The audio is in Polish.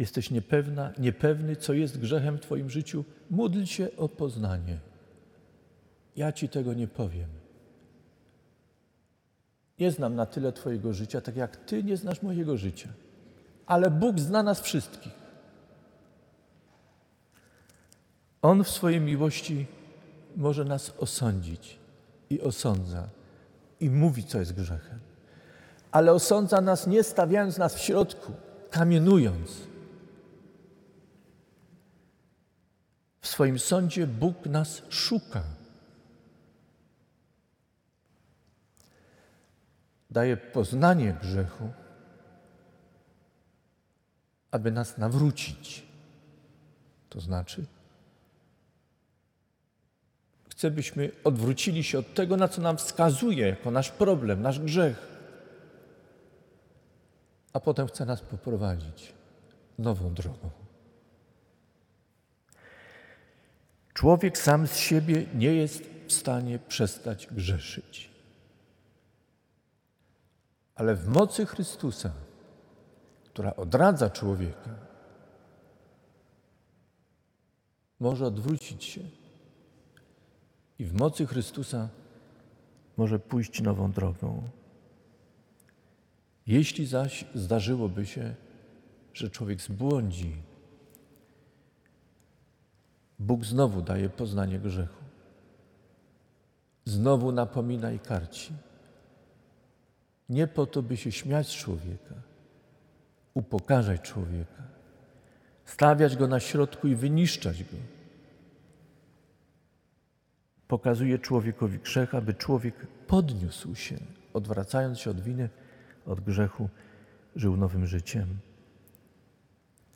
jesteś niepewna, niepewny, co jest grzechem w Twoim życiu, módl się o poznanie. Ja Ci tego nie powiem. Nie znam na tyle Twojego życia, tak jak Ty nie znasz mojego życia. Ale Bóg zna nas wszystkich. On w swojej miłości może nas osądzić i osądza i mówi, co jest grzechem. Ale osądza nas nie stawiając nas w środku, kamienując. Swoim sądzie Bóg nas szuka. Daje poznanie grzechu, aby nas nawrócić. To znaczy, chce, byśmy odwrócili się od tego, na co nam wskazuje jako nasz problem, nasz grzech. A potem chce nas poprowadzić nową drogą. Człowiek sam z siebie nie jest w stanie przestać grzeszyć. Ale w mocy Chrystusa, która odradza człowieka, może odwrócić się i w mocy Chrystusa może pójść nową drogą. Jeśli zaś zdarzyłoby się, że człowiek zbłądzi, Bóg znowu daje poznanie grzechu. Znowu napomina i karci. Nie po to, by się śmiać człowieka, upokarzać człowieka, stawiać go na środku i wyniszczać go pokazuje człowiekowi grzech, aby człowiek podniósł się, odwracając się od winy, od grzechu, żył nowym życiem.